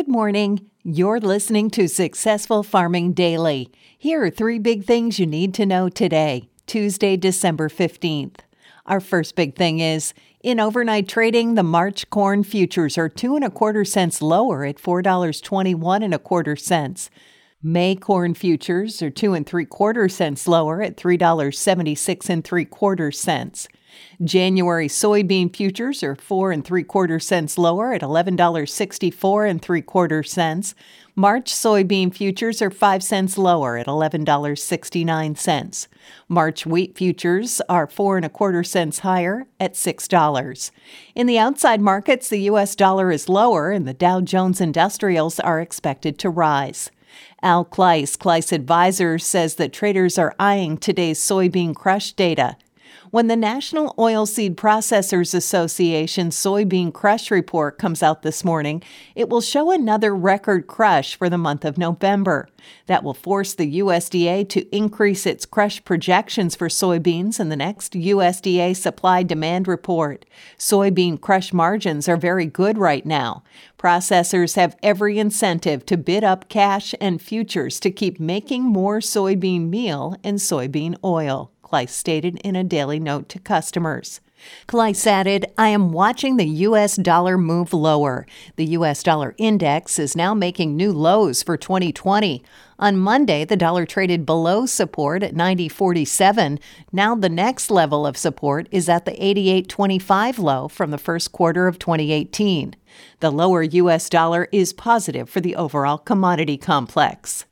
Good morning. You're listening to Successful Farming Daily. Here are three big things you need to know today, Tuesday, December 15th. Our first big thing is in overnight trading, the March corn futures are two and a quarter cents lower at $4.21 and a quarter cents. May corn futures are two and three quarter cents lower at $3.76 and three quarter cents. January soybean futures are four and three quarter cents lower at $11.64 and three quarter cents. March soybean futures are 5 cents lower at $11.69. March wheat futures are 4 and a quarter cents higher at $6. In the outside markets, the US dollar is lower and the Dow Jones Industrials are expected to rise. Al Kluis, Kluis Advisors, says that traders are eyeing today's soybean crush data. When the National Oilseed Processors Association soybean crush report comes out this morning, it will show another record crush for the month of November. That will force the USDA to increase its crush projections for soybeans in the next USDA supply demand report. Soybean crush margins are very good right now. Processors have every incentive to bid up cash and futures to keep making more soybean meal and soybean oil. Kluis stated in a daily note to customers. Kluis added, I am watching the U.S. dollar move lower. The U.S. dollar index is now making new lows for 2020. On Monday, the dollar traded below support at 90.47. Now the next level of support is at the 88.25 low from the first quarter of 2018. The lower U.S. dollar is positive for the overall commodity complex.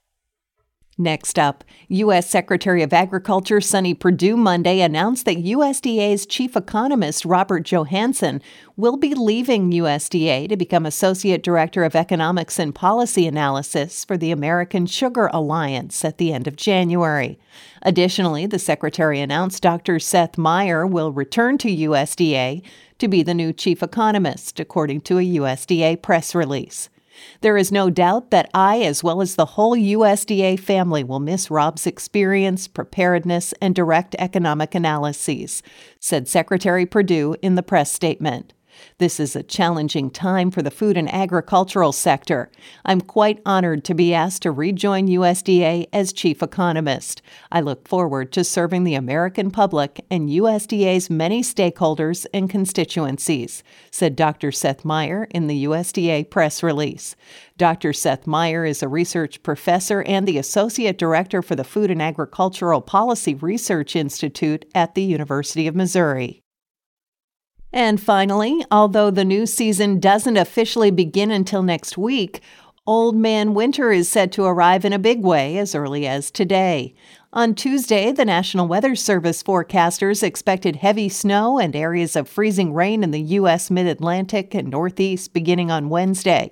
Next up, U.S. Secretary of Agriculture Sonny Perdue Monday announced that USDA's chief economist Robert Johansson will be leaving USDA to become Associate Director of Economics and Policy Analysis for the American Sugar Alliance at the end of January. Additionally, the Secretary announced Dr. Seth Meyer will return to USDA to be the new chief economist, according to a USDA press release. There is no doubt that I, as well as the whole USDA family, will miss Rob's experience, preparedness, and direct economic analyses, said Secretary Perdue in the press statement. This is a challenging time for the food and agricultural sector. I'm quite honored to be asked to rejoin USDA as chief economist. I look forward to serving the American public and USDA's many stakeholders and constituencies, said Dr. Seth Meyer in the USDA press release. Dr. Seth Meyer is a research professor and the associate director for the Food and Agricultural Policy Research Institute at the University of Missouri. And finally, although the new season doesn't officially begin until next week, Old Man Winter is said to arrive in a big way as early as today. On Tuesday, the National Weather Service forecasters expected heavy snow and areas of freezing rain in the U.S. mid Atlantic and Northeast beginning on Wednesday.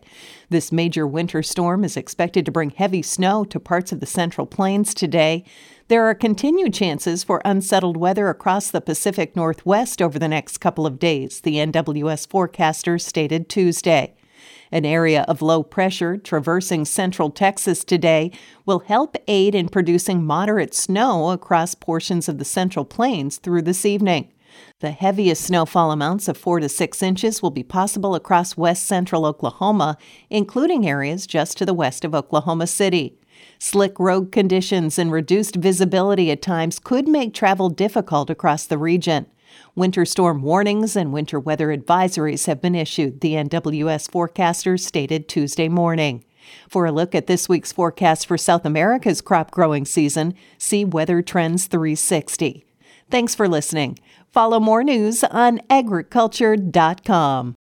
This major winter storm is expected to bring heavy snow to parts of the Central Plains today. There are continued chances for unsettled weather across the Pacific Northwest over the next couple of days, the NWS forecaster stated Tuesday. An area of low pressure traversing central Texas today will help aid in producing moderate snow across portions of the Central Plains through this evening. The heaviest snowfall amounts of 4 to 6 inches will be possible across west central Oklahoma, including areas just to the west of Oklahoma City. Slick road conditions and reduced visibility at times could make travel difficult across the region. Winter storm warnings and winter weather advisories have been issued, the NWS forecasters stated Tuesday morning. For a look at this week's forecast for South America's crop growing season, see Weather Trends 360. Thanks for listening. Follow more news on agriculture.com.